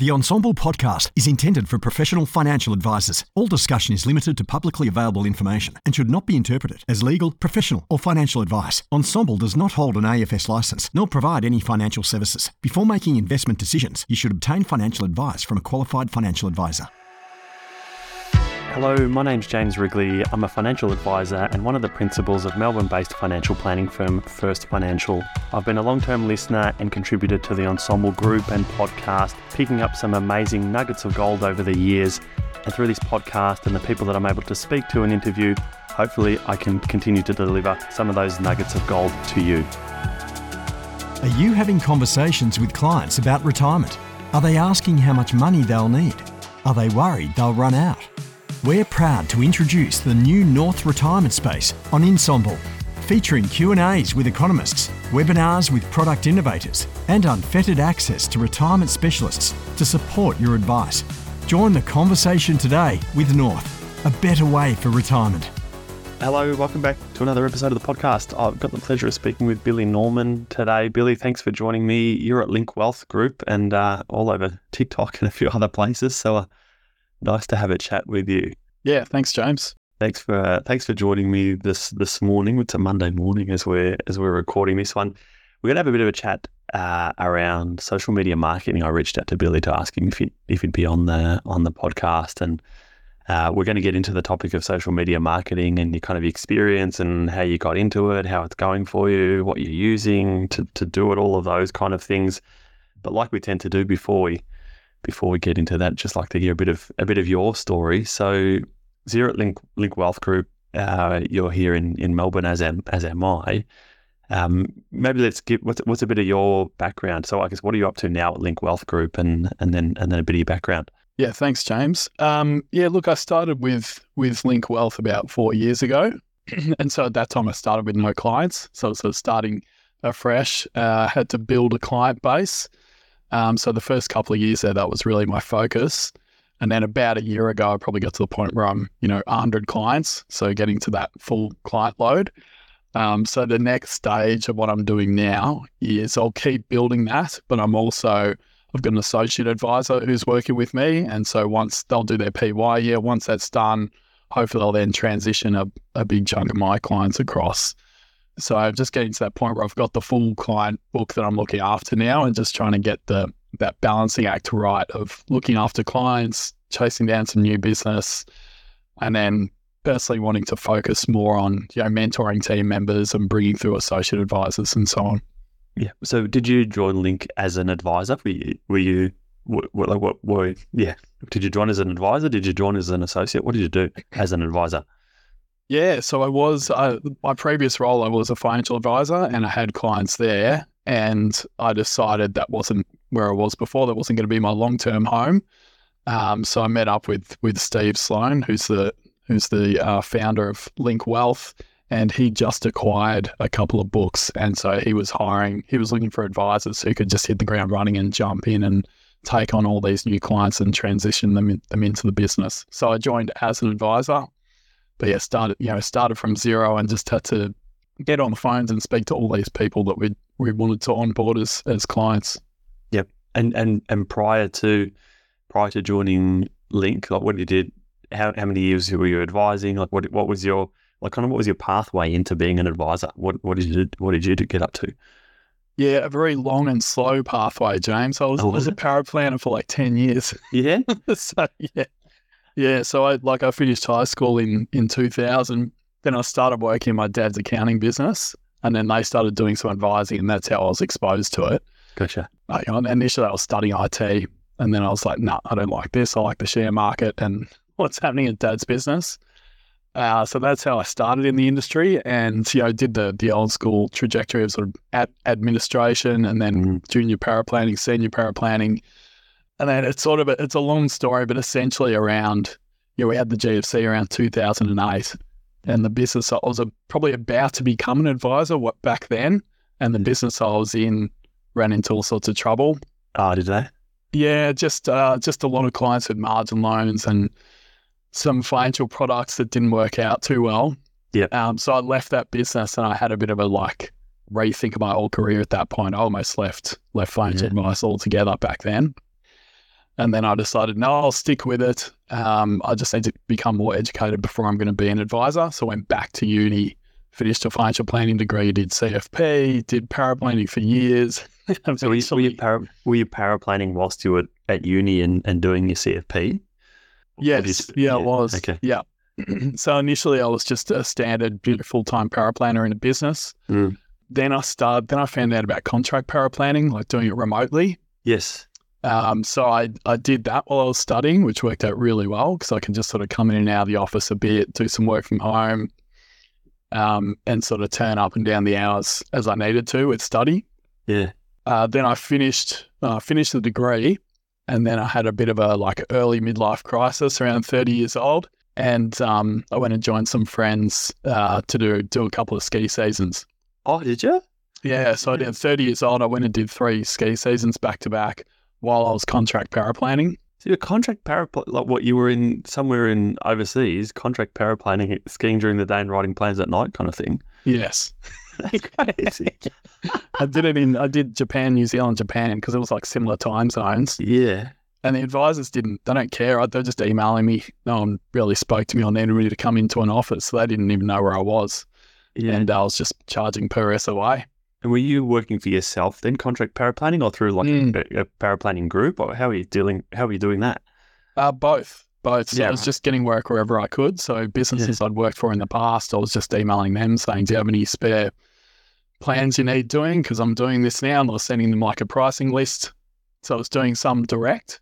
The Ensombl podcast is intended for professional financial advisors. All discussion is limited to publicly available information and should not be interpreted as legal, professional, or financial advice. Ensombl does not hold an AFS license nor provide any financial services. Before making investment decisions, you should obtain financial advice from a qualified financial advisor. Hello, my name's James Wrigley. I'm a financial advisor and one of the principals of Melbourne based financial planning firm First Financial. I've been a long term listener and contributor to the Ensombl group and podcast, picking up some amazing nuggets of gold over the years. And through this podcast and the people that I'm able to speak to and interview, hopefully I can continue to deliver some of those nuggets of gold to you. Are you having conversations with clients about retirement? Are they asking how much money they'll need? Are they worried they'll run out? We're proud to introduce the new North Retirement Space on Ensombl, featuring Q&As with economists, webinars with product innovators, and unfettered access to retirement specialists to support your advice. Join the conversation today with North, a better way for retirement. Hello, welcome back to another episode of the podcast. I've got the pleasure of speaking with Billy Norman today. Billy, thanks for joining me. You're at Link Wealth Group and uh, all over TikTok and a few other places. So uh, nice to have a chat with you. Yeah, thanks, James. Thanks for uh, thanks for joining me this this morning. It's a Monday morning as we're as we're recording this one. We're gonna have a bit of a chat uh, around social media marketing. I reached out to Billy to ask him if he if he'd be on the on the podcast, and uh, we're going to get into the topic of social media marketing and your kind of experience and how you got into it, how it's going for you, what you're using to to do it, all of those kind of things. But like we tend to do before we before we get into that, just like to hear a bit of a bit of your story. So, Zero at Link Link Wealth Group, uh, you're here in, in Melbourne as am as am I. Um, maybe let's give what's what's a bit of your background. So, I guess what are you up to now at Link Wealth Group, and and then and then a bit of your background. Yeah, thanks, James. Um, yeah, look, I started with with Link Wealth about four years ago, and so at that time I started with no clients, so sort of starting afresh. Uh, had to build a client base. Um, so the first couple of years there, that was really my focus. And then about a year ago, I probably got to the point where I'm, you know, 100 clients. So getting to that full client load. Um, so the next stage of what I'm doing now is I'll keep building that, but I'm also, I've got an associate advisor who's working with me. And so once they'll do their PY year, once that's done, hopefully I'll then transition a, a big chunk of my clients across. So I'm just getting to that point where I've got the full client book that I'm looking after now and just trying to get the that balancing act right of looking after clients, chasing down some new business, and then personally wanting to focus more on you know mentoring team members and bringing through associate advisors and so on. Yeah. So did you join Link as an advisor? Were you, were you what, what, like what were yeah? Did you join as an advisor? Did you join as an associate? What did you do as an advisor? Yeah, so I was uh, my previous role. I was a financial advisor, and I had clients there. And I decided that wasn't where I was before. That wasn't going to be my long term home. Um, so I met up with with Steve Sloan, who's the who's the uh, founder of Link Wealth, and he just acquired a couple of books, and so he was hiring. He was looking for advisors who could just hit the ground running and jump in and take on all these new clients and transition them in, them into the business. So I joined as an advisor but yeah, started you know started from zero and just had to get on the phones and speak to all these people that we we wanted to onboard as as clients. Yep, and and and prior to prior to joining Link, like what you did, how how many years were you advising? Like what what was your like kind of what was your pathway into being an advisor? What what did you what did you get up to? Yeah, a very long and slow pathway, James. I was, oh, I was a oh. paraplanner for like ten years. Yeah. so yeah, yeah, so I like I finished high school in in 2000. Then I started working in my dad's accounting business, and then they started doing some advising, and that's how I was exposed to it. Gotcha. Initially, I was studying IT, and then I was like, "No, nah, I don't like this. I like the share market and what's happening in dad's business." Uh, so that's how I started in the industry, and you know, did the the old school trajectory of sort of ad- administration, and then mm. junior paraplanning, senior paraplanning and then it's sort of a, it's a long story, but essentially around you know we had the GFC around 2008, and the business I was a, probably about to become an advisor what back then, and the mm. business I was in ran into all sorts of trouble. Oh, did they? Yeah, just uh, just a lot of clients with margin loans and some financial products that didn't work out too well. Yeah. Um, so I left that business and I had a bit of a like rethink of my whole career at that point. I almost left left financial yeah. advice altogether back then. And then I decided, no, I'll stick with it. Um, I just need to become more educated before I'm going to be an advisor. So I went back to uni, finished a financial planning degree, did CFP, did paraplanning for years. So were you, were you, para, were you paraplanning whilst you were at uni and, and doing your CFP? Yes, you- yeah, yeah, it was. okay. Yeah. so initially, I was just a standard full time power paraplanner in a business. Mm. Then I started. Then I found out about contract paraplanning, like doing it remotely. Yes. Um, so I I did that while I was studying, which worked out really well because I can just sort of come in and out of the office a bit, do some work from home, um, and sort of turn up and down the hours as I needed to with study. Yeah. Uh, then I finished uh, finished the degree, and then I had a bit of a like early midlife crisis around thirty years old, and um, I went and joined some friends uh, to do do a couple of ski seasons. Oh, did you? Yeah, so I did thirty years old. I went and did three ski seasons back to back while I was contract paraplanning. So your contract parapl like what you were in somewhere in overseas, contract paraplanning, skiing during the day and writing plans at night, kind of thing. Yes, That's crazy. I did it in I did Japan, New Zealand, Japan because it was like similar time zones. yeah. And the advisors didn't, they don't care. They're just emailing me. No one really spoke to me on needed me to come into an office. So they didn't even know where I was. Yeah. And I was just charging per SOA. And were you working for yourself then, contract paraplanning, or through like Mm. a, a paraplanning group, or how are you dealing? How are you doing that? Uh, both. Both. So Yeah, I was just getting work wherever I could. So businesses I'd worked for in the past, I was just emailing them saying, Do you have any spare plans you need doing? Because I'm doing this now. And I was sending them like a pricing list. So I was doing some direct.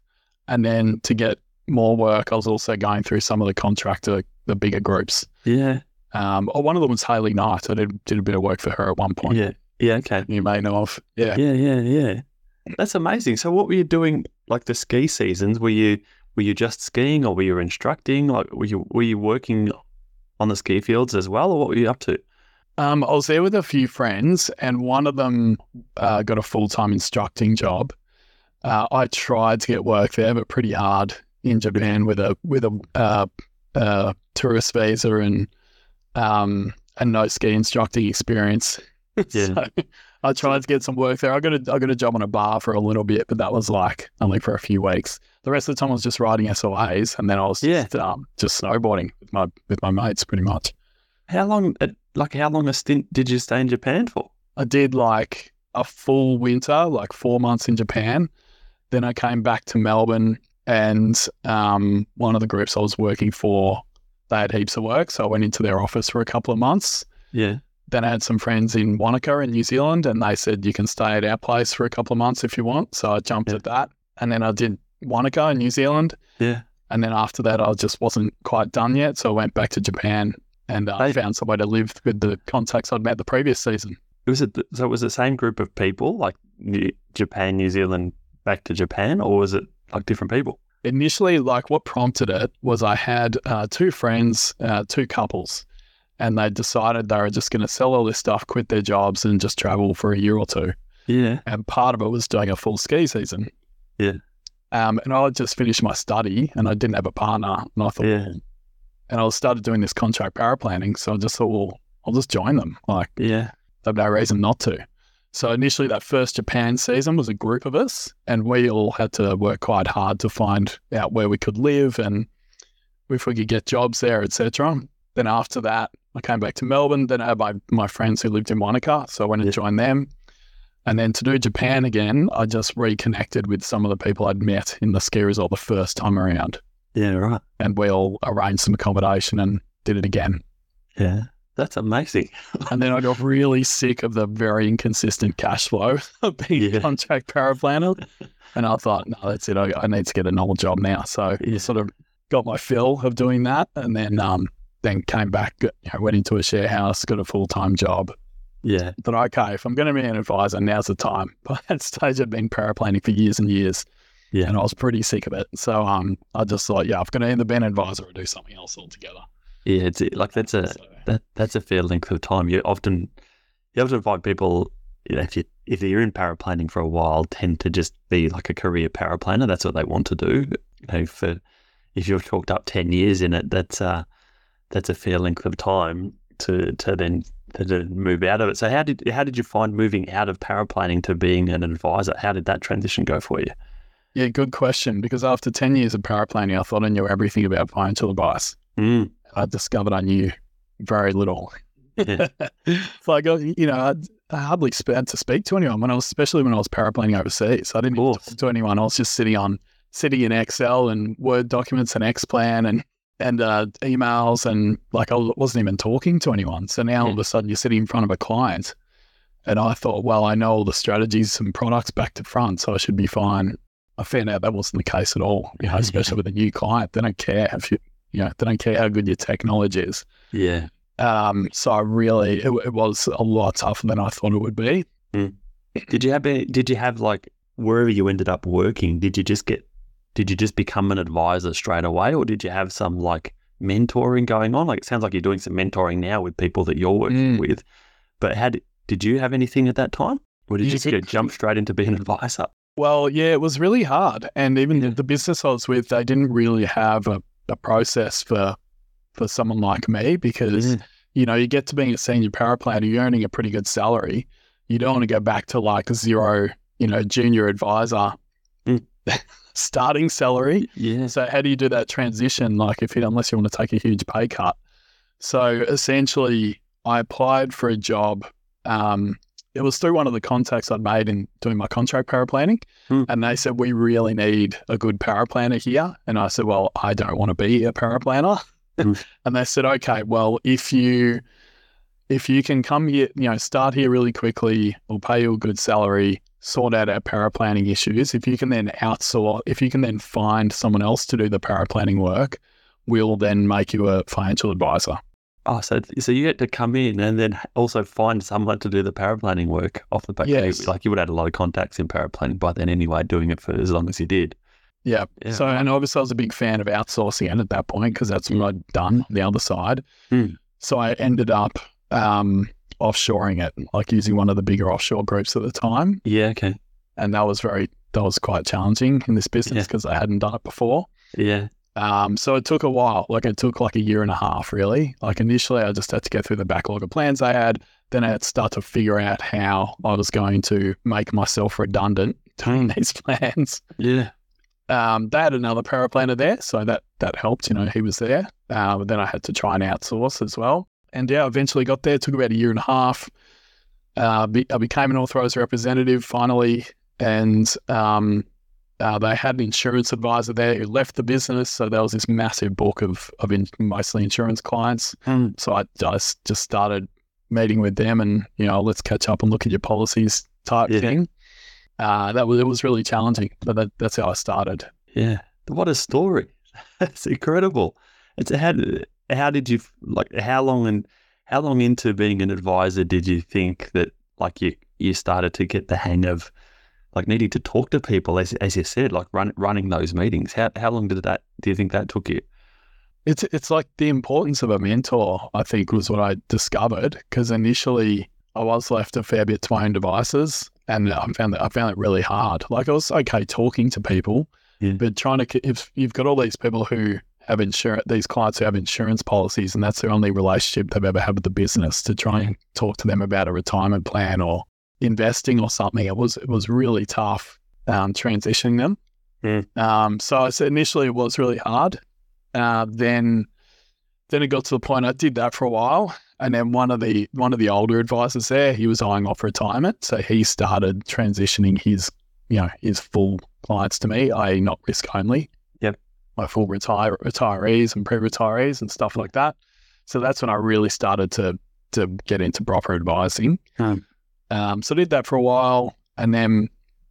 And then to get more work, I was also going through some of the contractor, the bigger groups. Yeah. Um, oh, one of them was Haley Knight. I did, did a bit of work for her at one point. Yeah. Yeah. Okay. You may know of. Yeah. Yeah. Yeah. Yeah. That's amazing. So, what were you doing? Like the ski seasons, were you were you just skiing, or were you instructing? Like, were you were you working on the ski fields as well, or what were you up to? Um, I was there with a few friends, and one of them uh, got a full time instructing job. Uh, I tried to get work there, but pretty hard in Japan with a with a uh, uh, tourist visa and um, and no ski instructing experience. Yeah. so I tried to get some work there. I got a I got a job on a bar for a little bit, but that was like only for a few weeks. The rest of the time I was just riding SOAs, and then I was Yeah. just, um, just snowboarding with my with my mates, pretty much. How long? uh, Like, how long a stint did you stay in Japan for? I did like a full winter, like four months in Japan. Then I came back to Melbourne, and um, one of the groups I was working for, they had heaps of work, so I went into their office for a couple of months. Yeah. Then I had some friends in Wanaka in New Zealand, and they said you can stay at our place for a couple of months if you want. So I jumped Yeah. at that, and then I did Wanaka in New Zealand, Yeah. and then after that I just wasn't quite done yet, so I went back to Japan and uh, Hey. found somewhere to live with the contacts I'd met the previous season. Was it so? It was the same group of people, like New, Japan, New Zealand, back to Japan, or was it like different people? initially, like what prompted it was I had uh, two friends, uh, two couples, and they decided they were just going to sell all this stuff, quit their jobs, and just travel for a year or two. Yeah. And part of it was doing a full ski season. Yeah. Um, and I had just finished my study, and I didn't have a partner, and I thought, Yeah. well, and I started doing this contract paraplanning, so I just thought, well, I'll just join them. Like, Yeah. there's no reason not to. So initially, that first Japan season was a group of us, and we all had to work quite hard to find out where we could live and if we could get jobs there, etc. Then after that, I came back to Melbourne. Then I had my, my friends who lived in Wanaka, so I went and joined them. And then to do Japan again, I just reconnected with some of the people I'd met in the ski resort the first time around, Yeah. Right. and we all arranged some accommodation and did it again. Yeah. That's amazing. And then I got really sick of the very inconsistent cash flow of being Yeah. a contract paraplanner. And I thought, no, that's it. I, I need to get a normal job now. So Yeah. I sort of got my fill of doing that. And then um, then came back, you know, went into a share house, got a full time job. Yeah. But okay, if I'm going to be an advisor, now's the time. By that stage, I'd been paraplanning for years and years. Yeah. And I was pretty sick of it. So um, I just thought, yeah, I've got to either be an advisor or do something else altogether. Yeah. It's like that's a So, that that's a fair length of time. You often you often find people, you know, if you if you're in paraplanning for a while, tend to just be like a career paraplanner. That's what they want to do. You know, for if you've talked up ten years in it, that's uh that's a fair length of time to to then to, to move out of it. So how did how did you find moving out of paraplanning to being an advisor? How did that transition go for you? Yeah, good question. Because after 10 years of paraplanning, I thought I knew everything about financial advice. Mm. I discovered I knew very little. Yeah. it's like, uh, you know, I, I hardly had to speak to anyone when I was, especially when I was paraplanning overseas. I didn't talk to anyone. I was just sitting on, sitting in Excel and Word documents and Xplan and, and uh, emails. And like, I wasn't even talking to anyone. So now all of a sudden you're sitting in front of a client. And I thought, well, I know all the strategies and products back to front, so I should be fine. I found out that wasn't the case at all, you know, especially with a new client. They don't care if you, you know, they don't care how good your technology is. Yeah. Um, so I really, it, it was a lot tougher than I thought it would be. Did you have did you have like wherever you ended up working, did you just get did you just become an advisor straight away or did you have some like mentoring going on? Like it sounds like you're doing some mentoring now with people that you're working Mm. with. But had did you have anything at that time? Or did you just go jump straight into being an advisor? Well, yeah, it was really hard. And even Yeah. the business I was with, they didn't really have a, a process for for someone like me because you know, you get to being a senior paraplanner, you're earning a pretty good salary. You don't want to go back to like a zero, you know, junior advisor Mm. starting salary. Yeah. So how do you do that transition? Like if you unless you want to take a huge pay cut. So essentially, I applied for a job. Um, it was through one of the contacts I'd made in doing my contract paraplanning, Hmm. and they said we really need a good paraplanner here. And I said, well, I don't want to be a paraplanner. Hmm. and they said, okay, well, if you if you can come here, you know, start here really quickly, we'll pay you a good salary, sort out our paraplanning issues. If you can then outsource, if you can then find someone else to do the paraplanning work, we'll then make you a financial advisor. Oh, so so you get to come in and then also find someone to do the paraplanning work off the back. Yes. Like you would have had a lot of contacts in paraplanning by then anyway, doing it for as long as you did. Yeah. Yeah. So, and obviously, I was a big fan of outsourcing it at that point because that's what I'd done on the other side. Hmm. So I ended up um, offshoring it, like using one of the bigger offshore groups at the time, yeah. Okay. and that was very that was quite challenging in this business Yeah. because I hadn't done it before. Yeah. Um, so it took a while. Like it took like a year and a half, really. Like initially, I just had to get through the backlog of plans I had. Then I had to start to figure out how I was going to make myself redundant doing these plans. Yeah. Um, they had another paraplanner there, so that that helped. You know, he was there. Uh, but then I had to try and outsource as well. And yeah, eventually got there. It took about a year and a half. Uh, be, I became an authorized representative finally, and um, uh, they had an insurance advisor there who left the business. So there was this massive book of of in, mostly insurance clients. Hmm. So I just just started meeting with them, and you know, let's catch up and look at your policies type Yeah. thing. Uh, that was it was really challenging, but that, that's how I started. Yeah. What a story. That's incredible. It's how how did you like how long and how long into being an advisor did you think that like you you started to get the hang of like needing to talk to people as as you said like run, running those meetings how how long did that do you think that took you It's it's like the importance of a mentor. I think was what I discovered because initially I was left a fair bit to my own devices, and I found that I found it really hard. Like I was okay talking to people, Yeah. but trying to if you've got all these people who have insurance, these clients who have insurance policies, and that's the only relationship they've ever had with the business, to try and talk to them about a retirement plan or investing or something, it was it was really tough um, transitioning them. Mm. Um, so I said initially it was really hard. Uh, then then it got to the point I did that for a while, and then one of the one of the older advisors there, he was eyeing off retirement, so he started transitioning his you know his full clients to me, i.e., not risk only. My full retire retirees and pre-retirees and stuff like that. So that's when I really started to to get into proper advising. Hmm. Um, so I did that for a while, and then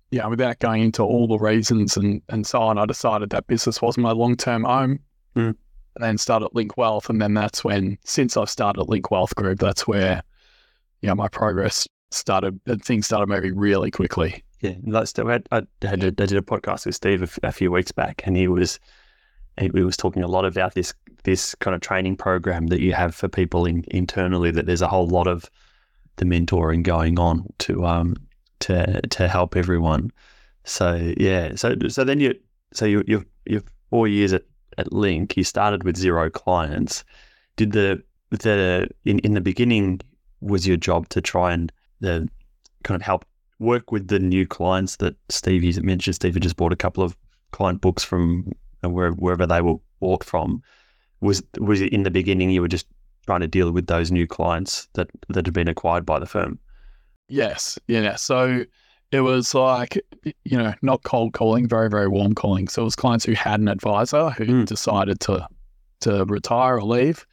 yeah, without going into all the reasons and and so on, I decided that business wasn't my long term home. Hmm. And then started Link Wealth, and then that's when, since I've started Link Wealth Group, that's where, you know, my progress started. And things started moving really quickly. Yeah, Steve, I, had, I, had a, I did a podcast with Steve a, f- a few weeks back, and he was he, was talking a lot about this this kind of training program that you have for people in, internally. That there's a whole lot of the mentoring going on to um to to help everyone. So yeah, so so then you so you you you four years at, at Link, you started with zero clients. Did the the in in the beginning was your job to try and the kind of help work with the new clients that Steve mentioned? Steve had just bought a couple of client books from uh, where, wherever they were bought from. Was was it in the beginning you were just trying to deal with those new clients that that had been acquired by the firm? Yes, yeah. So it was like you know not cold calling, very very warm calling. So it was clients who had an advisor who Mm. decided to to retire or leave.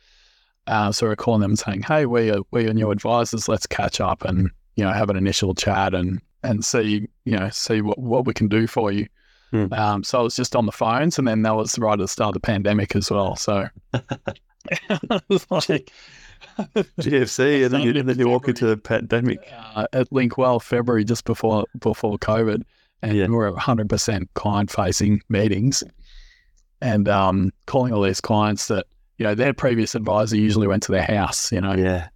Uh, so we're calling them saying, "Hey, we are we are new advisors. Let's catch up and you know have an initial chat and and see you know see what, what we can do for you." Hmm. Um, so I was just on the phones, and then that was right at the start of the pandemic as well. So it was like- GFC, and then you, and then you walk into the pandemic. uh, at Link Wealth February just before before COVID, and Yeah. we were 100 percent client facing meetings, and um, calling all these clients that you know their previous advisor usually went to their house, you know. Yeah,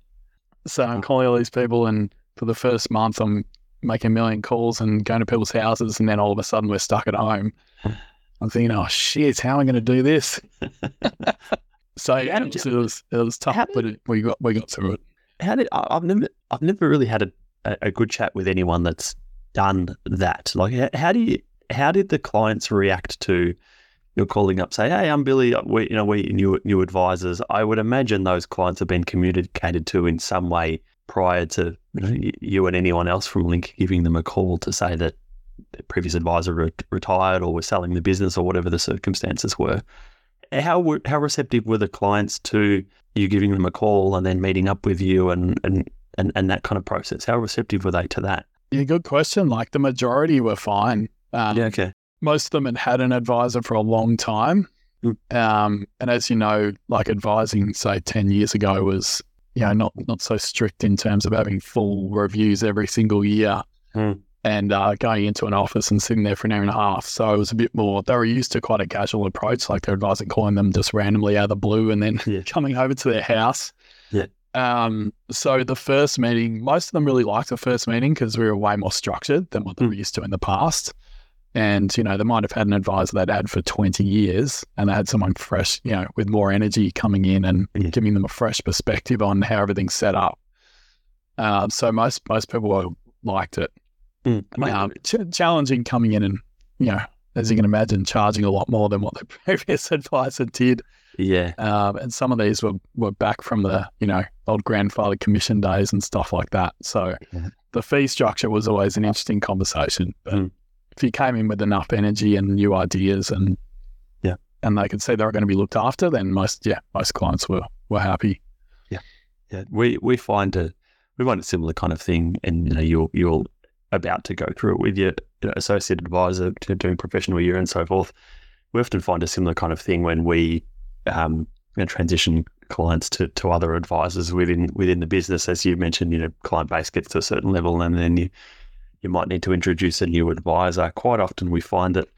So I'm calling all these people, and for the first month, I'm making a million calls and going to people's houses, and then all of a sudden we're stuck at home. I'm thinking, oh shit, how am I going to do this? so yeah, it was, it was it was tough, did- but it, we got we got through it. how did I've never I've never really had a, a, good chat with anyone that's done that. Like, how, how do you how did the clients react to you're calling up, say, "Hey, I'm Billy. Uh, we you know we new new advisors." I would imagine those clients have been communicated to in some way prior to you, know, you and anyone else from Link giving them a call to say that the previous advisor re- retired or was selling the business or whatever the circumstances were. How were, how receptive were the clients to you giving them a call and then meeting up with you and and, and, and that kind of process? How receptive were they to that? Yeah, good question. Like the majority were fine. Um, okay. Most of them had had an advisor for a long time. Mm. Um, and as you know, like advising, say, 10 years ago was, you know, not, not so strict in terms of having full reviews every single year Mm. and uh, going into an office and sitting there for an hour and a half. So it was a bit more, they were used to quite a casual approach, like their advisor calling them just randomly out of the blue and then Yeah. coming over to their house. Yeah. Um, so the first meeting, most of them really liked the first meeting because we were way more structured than what they Mm. were used to in the past. And, you know, they might have had an advisor they'd had for 20 years and they had someone fresh, you know, with more energy coming in and Yeah. giving them a fresh perspective on how everything's set up. Uh, so most most people liked it. Mm. Um, ch- challenging coming in and, you know, as you can imagine, charging a lot more than what the previous advisor did. yeah. Um, and some of these were, were back from the, you know, old grandfather commission days and stuff like that. So Yeah. the fee structure was always an interesting conversation. But Mm. If you came in with enough energy and new ideas and Yeah. and they could see they were going to be looked after, then most yeah, most clients were were happy. Yeah, yeah. we we find a we find a similar kind of thing, and you know you're you're about to go through it with your you know, associate advisor to doing professional year and so forth. We often find a similar kind of thing when we um, you know, transition clients to, to other advisors within within the business. As you mentioned, you know, client base gets to a certain level, and then you you might need to introduce a new advisor. Quite often, we find that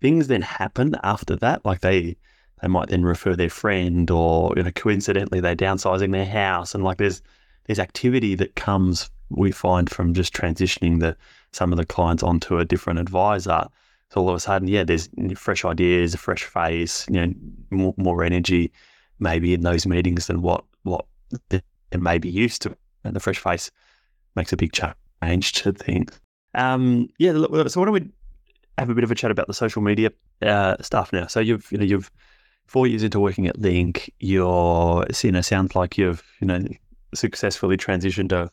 things then happen after that, like they they might then refer their friend or you know coincidentally they're downsizing their house. And like there's there's activity that comes we find from just transitioning the some of the clients onto a different advisor. So all of a sudden yeah there's fresh ideas a fresh face you know more, more energy maybe in those meetings than what what they may be used to. And the fresh face makes a big change to things um yeah so why don't we have a bit of a chat about the social media uh, stuff now so you've you know you've four years into working at Link, you're, you know, sounds like you've, you know, successfully transitioned a,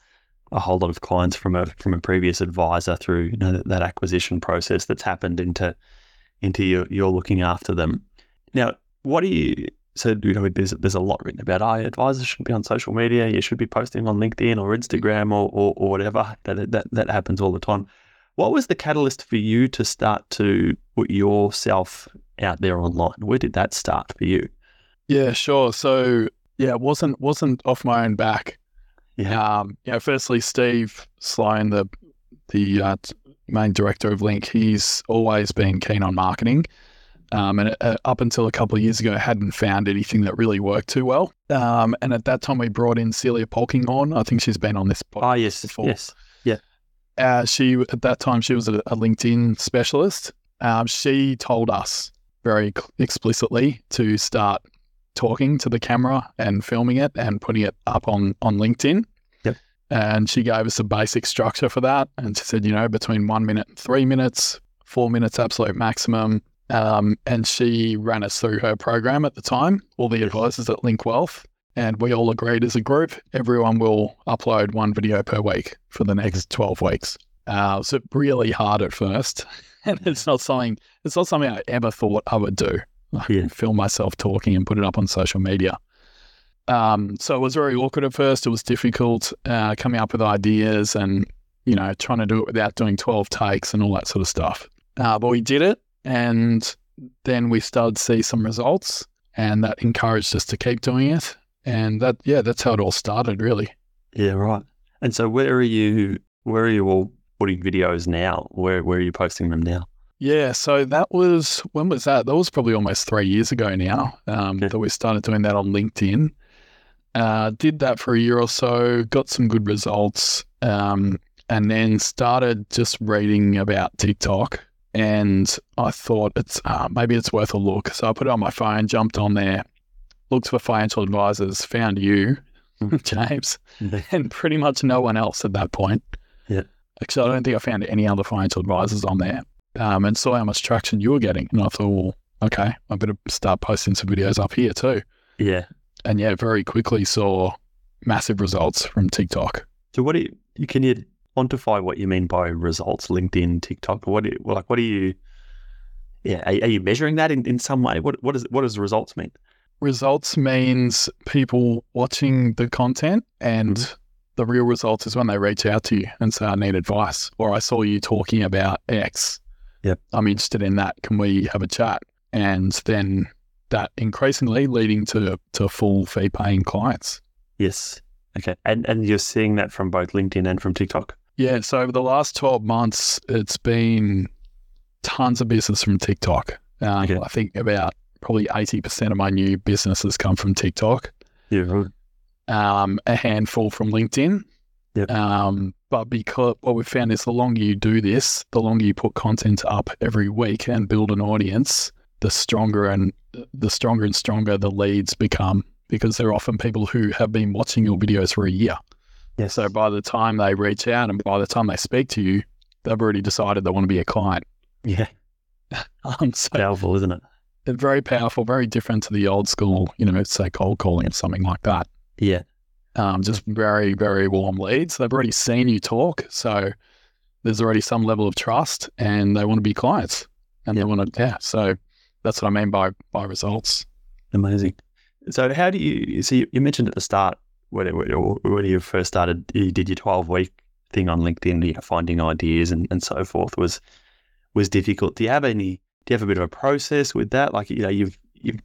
a whole lot of clients from a from a previous advisor through, you know, that, that acquisition process that's happened into into your you're looking after them. Now, what do you? So you know, there's there's a lot written about. I advisors shouldn't be on social media. You should be posting on LinkedIn or Instagram or or, or whatever. That, that that happens all the time. What was the catalyst for you to start to put yourself out there online? Where did that start for you? Yeah, sure. So yeah, it wasn't wasn't off my own back. Yeah. Um, you know, firstly, Steve Sloan, the the uh, main director of Link, he's always been keen on marketing. Um, and uh, up until a couple of years ago, hadn't found anything that really worked too well. Um, and at that time, we brought in Celia Polkinghorn. I think she's been on this podcast Ah, yes, before. yes, Uh, she at that time she was a, a LinkedIn specialist. Um, she told us very explicitly to start talking to the camera and filming it and putting it up on on LinkedIn. Yep. And she gave us a basic structure for that. And she said, you know, between one minute and three minutes, four minutes absolute maximum. Um, and she ran us through her program at the time, all the advisors at Link Wealth. And we all agreed as a group, everyone will upload one video per week for the next 12 weeks. Uh, so really hard at first. And it's not something, it's not something I ever thought I would do. I Yeah. film myself talking and put it up on social media. Um, so it was very awkward at first. It was difficult uh, coming up with ideas and, you know, trying to do it without doing 12 takes and all that sort of stuff. Uh, but we did it. And then we started to see some results and that encouraged us to keep doing it. And that, yeah, that's how it all started, really. Yeah, right. And so where are you where are you all putting videos now? Where where are you posting them now? Yeah, so that was when was that? That was probably almost three years ago now um, Okay. that we started doing that on LinkedIn. Uh, did that for a year or so, got some good results, um, and then started just reading about TikTok. And I thought it's uh, maybe it's worth a look. So I put it on my phone, jumped on there, looked for financial advisors, found you, James, and pretty much no one else at that point. Yeah. Actually, I don't think I found any other financial advisors on there um, and saw how much traction you were getting. And I thought, well, okay, I better start posting some videos up here too. Yeah. And yeah, very quickly saw massive results from TikTok. So what do you can you quantify what you mean by results, LinkedIn, TikTok? What do you, like what do you yeah, are, are you measuring that in, in some way? What what does what does results mean? Results means people watching the content, and mm-hmm. the real results is when they reach out to you and say, I need advice, or I saw you talking about X. Yep. I'm interested in that. Can we have a chat? And then that increasingly leading to, to full fee paying clients. Yes. Okay. And and you're seeing that from both LinkedIn and from TikTok? Yeah. So over the last 12 months, it's been tons of business from TikTok. Um, Okay. I think about probably 80% of my new businesses come from TikTok. Yeah, right. um, a handful from LinkedIn. Yep. Um, but because what we've found is the longer you do this, the longer you put content up every week and build an audience, the stronger and the stronger and stronger the leads become because they're often people who have been watching your videos for a year. Yes. So by the time they reach out and by the time they speak to you, they've already decided they want to be a client. yeah. Um, so Powerful, isn't it? very powerful, very different to the old school, you know, say cold calling or something like that. Yeah. um, just very, very warm leads. They've already seen you talk, so there's already some level of trust, and they want to be clients, and Yeah. they want to, yeah. So that's what I mean by by results. Amazing. So how do you? So you mentioned at the start when when you first started, you did your twelve week thing on LinkedIn, you know, finding ideas and, and so forth was was difficult. Do you have any? Do you have a bit of a process with that? Like you know, you've you've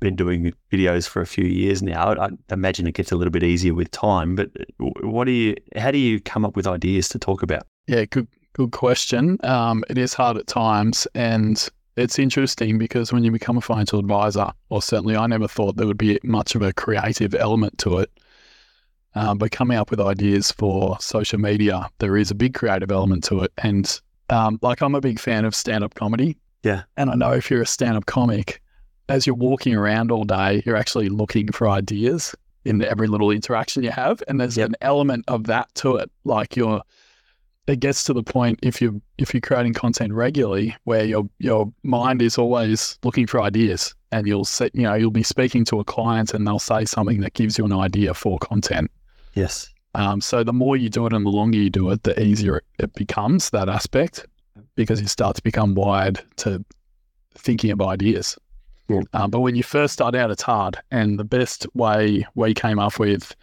been doing videos for a few years now. I, imagine it gets a little bit easier with time. But what do you? How do you come up with ideas to talk about? Yeah, good good question. Um, it is hard at times, and it's interesting because when you become a financial advisor, or certainly I never thought there would be much of a creative element to it. Um, but coming up with ideas for social media, there is a big creative element to it. And um, like I'm a big fan of stand up comedy. Yeah. And I know if you're a stand up comic, as you're walking around all day, you're actually looking for ideas in every little interaction you have. And there's Yep. an element of that to it. Like you're, it gets to the point if you if you're creating content regularly where your your mind is always looking for ideas and you'll set you know you'll be speaking to a client and they'll say something that gives you an idea for content Yes. um, so the more you do it and the longer you do it the easier it, becomes that aspect because you start to become wired to thinking of ideas Yeah. um, but when you first start out it's hard and the best way we came up with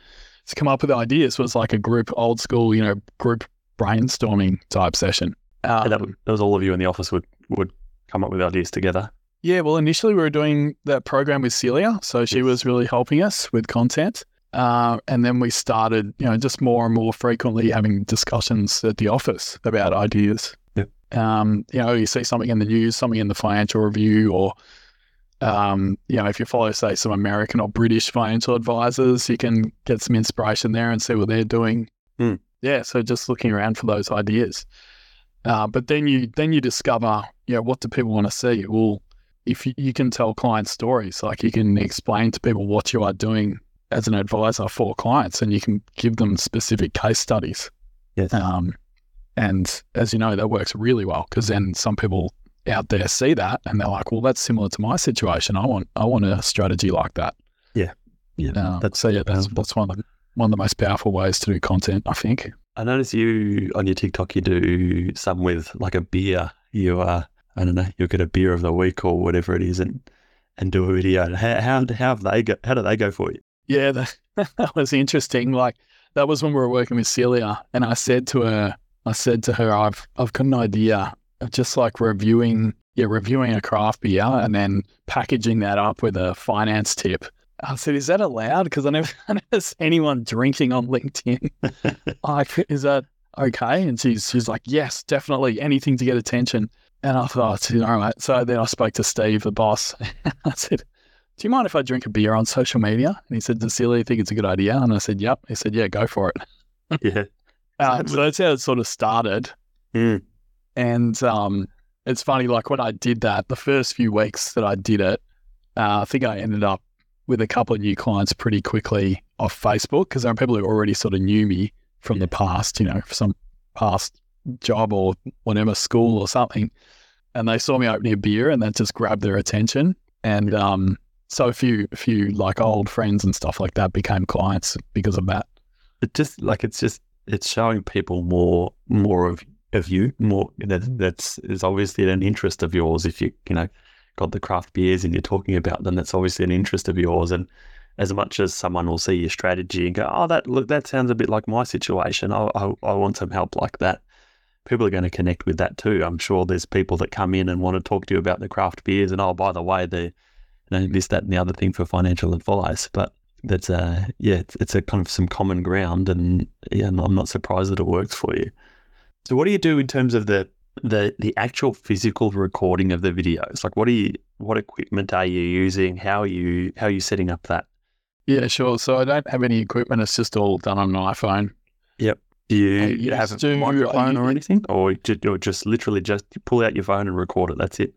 to come up with ideas was like a group old school you know group brainstorming type session um, And that, that was all of you in the office would would come up with ideas together. Yeah, well, initially we were doing that program with Celia, so she Yes. was really helping us with content. Uh, and then we started, you know, just more and more frequently having discussions at the office about ideas. Yep. Um, you know, you see something in the news, something in the financial review, or um, you know, if you follow, say, some American or British financial advisors, you can get some inspiration there and see what they're doing. Hmm. Yeah, so just looking around for those ideas. Uh, but then you then you discover, you know, what do people want to see? Well, if you, you can tell client stories, like you can explain to people what you are doing as an advisor for clients, and you can give them specific case studies. Yes. Um, and as you know, that works really well because then some people out there see that and they're like, "Well, that's similar to my situation. I want I want a strategy like that." yeah, Um, that's so yeah, that's that's one of the one of the most powerful ways to do content, I think. I notice you on your TikTok, you do some with like a beer. You, uh, I don't know, you'll get a beer of the week or whatever it is, and and do a video. How how, how have they go? How do they go for you? Yeah, that, that was interesting. Like that was when we were working with Celia, and I said to her, I said to her, I've I've got an idea of just like reviewing, yeah, reviewing a craft beer and then packaging that up with a finance tip. I said, is that allowed? Because I never, I never see anyone drinking on LinkedIn. like, is that okay? And she's she's like, yes, definitely, anything to get attention. And I thought, all right. So then I spoke to Steve, the boss. I said, do you mind if I drink a beer on social media? And he said, does Celia think it's a good idea? And I said, yep. He said, yeah, go for it. yeah. Uh, so that's how it sort of started. Mm. And um, it's funny, like when I did that, the first few weeks that I did it, uh, I think I ended up with a couple of new clients pretty quickly off Facebook because there are people who already sort of knew me from the past, you know, some past job or whatever, school or something. And they saw me opening a beer and that just grabbed their attention. And um, so a few, a few like hmm. old friends and stuff like that became clients because of that. It just like it's just it's showing people more more of of you more that that's is obviously an interest of yours if you you know got the craft beers and you're talking about them that's obviously an interest of yours. And as much as someone will see your strategy and go oh that look that sounds a bit like my situation. I I, I want some help like that. People are going to connect with that too. I'm sure there's people that come in and want to talk to you about the craft beers and oh by the way the you know this that and the other thing for financial advice but that's uh yeah it's, it's a kind of some common ground and yeah I'm not surprised that it works for you so what do you do in terms of the the the actual physical recording of the videos like what are you what equipment are you using how are you how are you setting up that Yeah, sure. So I don't have any equipment. It's just all done on an iPhone. Yep. Do I you used have a microphone or anything or just, or just literally just pull out your phone and record it that's it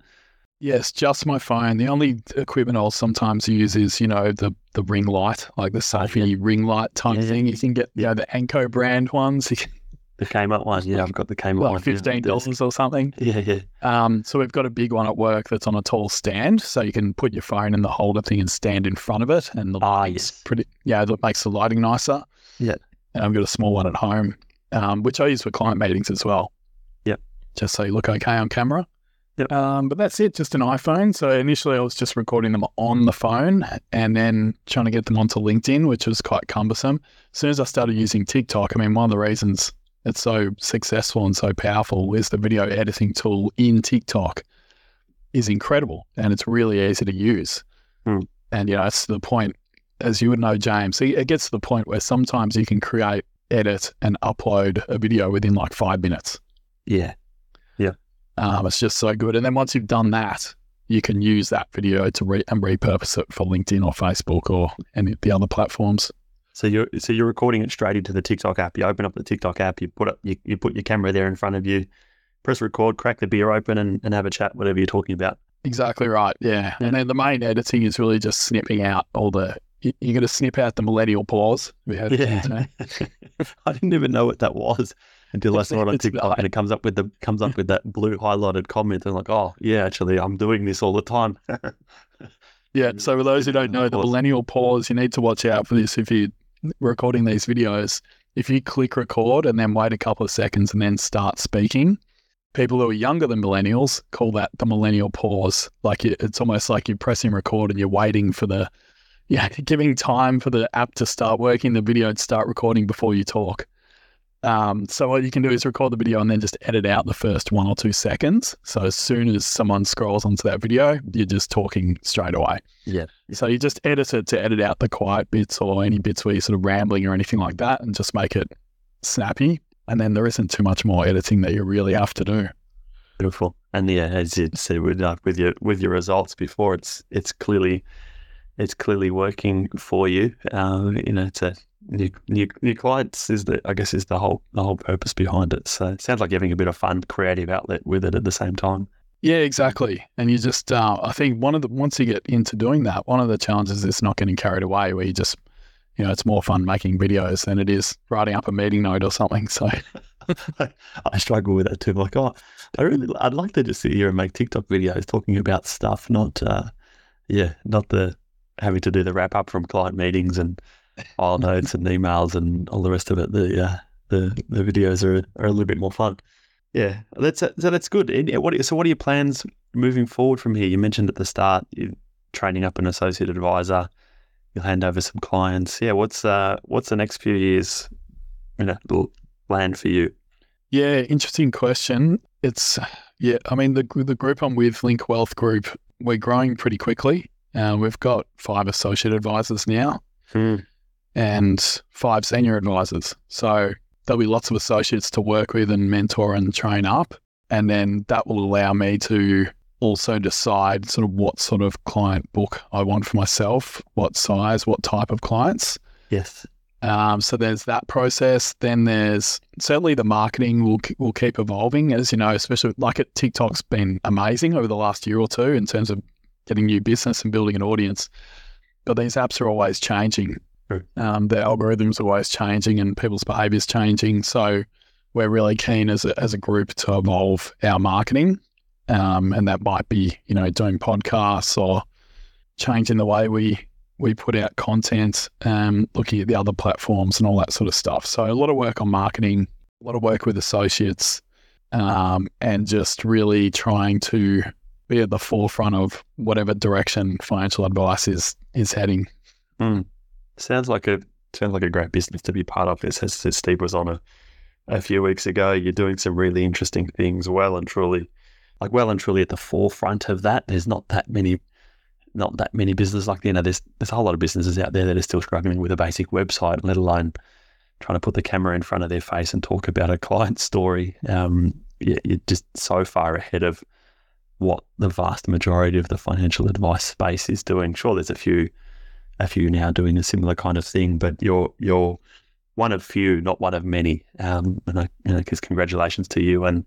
Yes, just my phone. The only equipment I'll sometimes use is, you know, the the ring light, like the selfie ring light type Yeah, yeah. thing. You can get, you know, the Anko brand ones, the up one yeah I've got the up like one here on the fifteen dollars or something. yeah yeah Um, so we've got a big one at work that's on a tall stand, so you can put your phone in the holder thing and stand in front of it, and the Ah, yes. pretty, yeah, that makes the lighting nicer. Yeah. and I've got a small one at home, um, which I use for client meetings as well. Yep. just so you look okay on camera. Yep. Um, but that's it, just an iPhone. So initially I was just recording them on the phone and then trying to get them onto LinkedIn, which was quite cumbersome. As soon as I started using TikTok, I mean, one of the reasons it's so successful and so powerful is the video editing tool in TikTok is incredible and it's really easy to use. Hmm. And, you know, it's to the point, as you would know, James, it gets to the point where sometimes you can create, edit, and upload a video within like five minutes. yeah Um, it's just so good. And then once you've done that, you can use that video to re- and repurpose it for LinkedIn or Facebook or any of the other platforms. So you're so you're recording it straight into the TikTok app. You open up the TikTok app, you put up you, you put your camera there in front of you, press record, crack the beer open and, and have a chat, whatever you're talking about. Exactly right. Yeah. Yeah. And then the main editing is really just snipping out all the, you, you're going to snip out the millennial pause. Yeah. I didn't even know what that was until I saw it on TikTok and it comes up with the comes up with that blue highlighted comment and like, oh yeah, actually I'm doing this all the time. Yeah. So for those who don't know, the millennial pause, you need to watch out for this if you're recording these videos. If you click record and then wait a couple of seconds and then start speaking, people who are younger than millennials call that the millennial pause. Like it's almost like you're pressing record and you're waiting for the, yeah, giving time for the app to start working, the video to start recording before you talk. Um, so what you can do is record the video and then just edit out the first one or two seconds. So as soon as someone scrolls onto that video, you're just talking straight away. yeah. So you just edit it to edit out the quiet bits or any bits where you're sort of rambling or anything like that and just make it snappy. And then there isn't too much more editing that you really have to do. Beautiful. And yeah, as you said with uh, with your with your results before, it's it's clearly it's clearly working for you. Uh, you know, it's a new, new new clients is the I guess is the whole the whole purpose behind it. So it sounds like you're having a bit of fun, creative outlet with it at the same time. Yeah, exactly. And you just, uh, I think one of the, once you get into doing that, one of the challenges is not getting carried away where you just, you know, it's more fun making videos than it is writing up a meeting note or something. So I struggle with that too. Like, oh, I really, I'd like to just sit here and make TikTok videos talking about stuff, not, uh, yeah, not the having to do the wrap up from client meetings and file notes and emails and all the rest of it. The uh, the the videos are are a little bit more fun. Yeah, that's so that's good. What so what are your plans moving forward from here? You mentioned at the start you're training up an associate advisor. You'll hand over some clients. Yeah, what's uh what's the next few years, you know, plan for you? Yeah, interesting question. It's yeah, I mean the the group I'm with, Link Wealth Group, we're growing pretty quickly. Uh, we've got five associate advisors now hmm. And five senior advisors. So there'll be lots of associates to work with and mentor and train up. And then that will allow me to also decide sort of what sort of client book I want for myself, what size, what type of clients. Yes. Um, so there's that process. Then there's certainly the marketing will will keep evolving, as you know, especially like it, TikTok's been amazing over the last year or two in terms of getting new business and building an audience. But these apps are always changing. Um, the algorithms are always changing and people's behaviors changing. So we're really keen as a, as a group to evolve our marketing. Um, and that might be, you know, doing podcasts or changing the way we we put out content, um, looking at the other platforms and all that sort of stuff. So a lot of work on marketing, a lot of work with associates, um, and just really trying to be at the forefront of whatever direction financial advice is is heading. Mm. Sounds like a sounds like a great business to be part of. As, as Steve was on a a few weeks ago, you're doing some really interesting things, well and truly, like well and truly at the forefront of that. There's not that many, not that many businesses like you know. There's there's a whole lot of businesses out there that are still struggling with a basic website, let alone trying to put the camera in front of their face and talk about a client story. Um, you're just so far ahead of what the vast majority of the financial advice space is doing. Sure, there's a few a few now doing a similar kind of thing, but you're you're one of few, not one of many. Um, and I, because congratulations to you and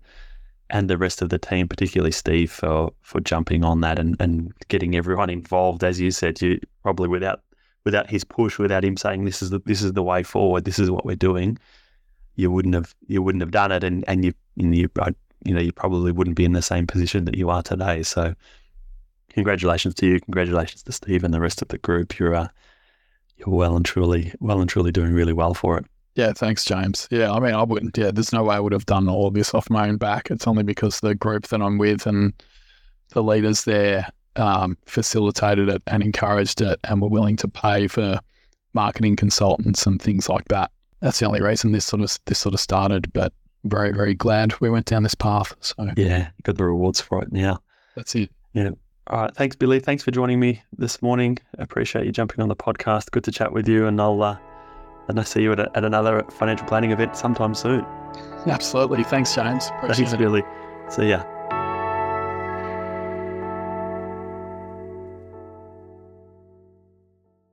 and the rest of the team, particularly Steve, for for jumping on that and, and getting everyone involved. As you said, you probably without without his push, without him saying this is the this is the way forward, this is what we're doing, you wouldn't have you wouldn't have done it, and and you and you you know, you probably wouldn't be in the same position that you are today. So, congratulations to you. Congratulations to Steve and the rest of the group. You're uh, you're well and truly, well and truly doing really well for it. Yeah, thanks, James. Yeah, I mean, I wouldn't. Yeah, there's no way I would have done all of this off my own back. It's only because the group that I'm with and the leaders there um, facilitated it and encouraged it, and were willing to pay for marketing consultants and things like that. That's the only reason this sort of this sort of started. But very, very glad we went down this path. So yeah, got the rewards for it now. That's it. Yeah. All right. Thanks, Billy. Thanks for joining me this morning. Appreciate you jumping on the podcast. Good to chat with you, and I'll uh, and I'll see you at, a, at another financial planning event sometime soon. Absolutely. Thanks, James. Appreciate Thanks, it. Billy. See ya.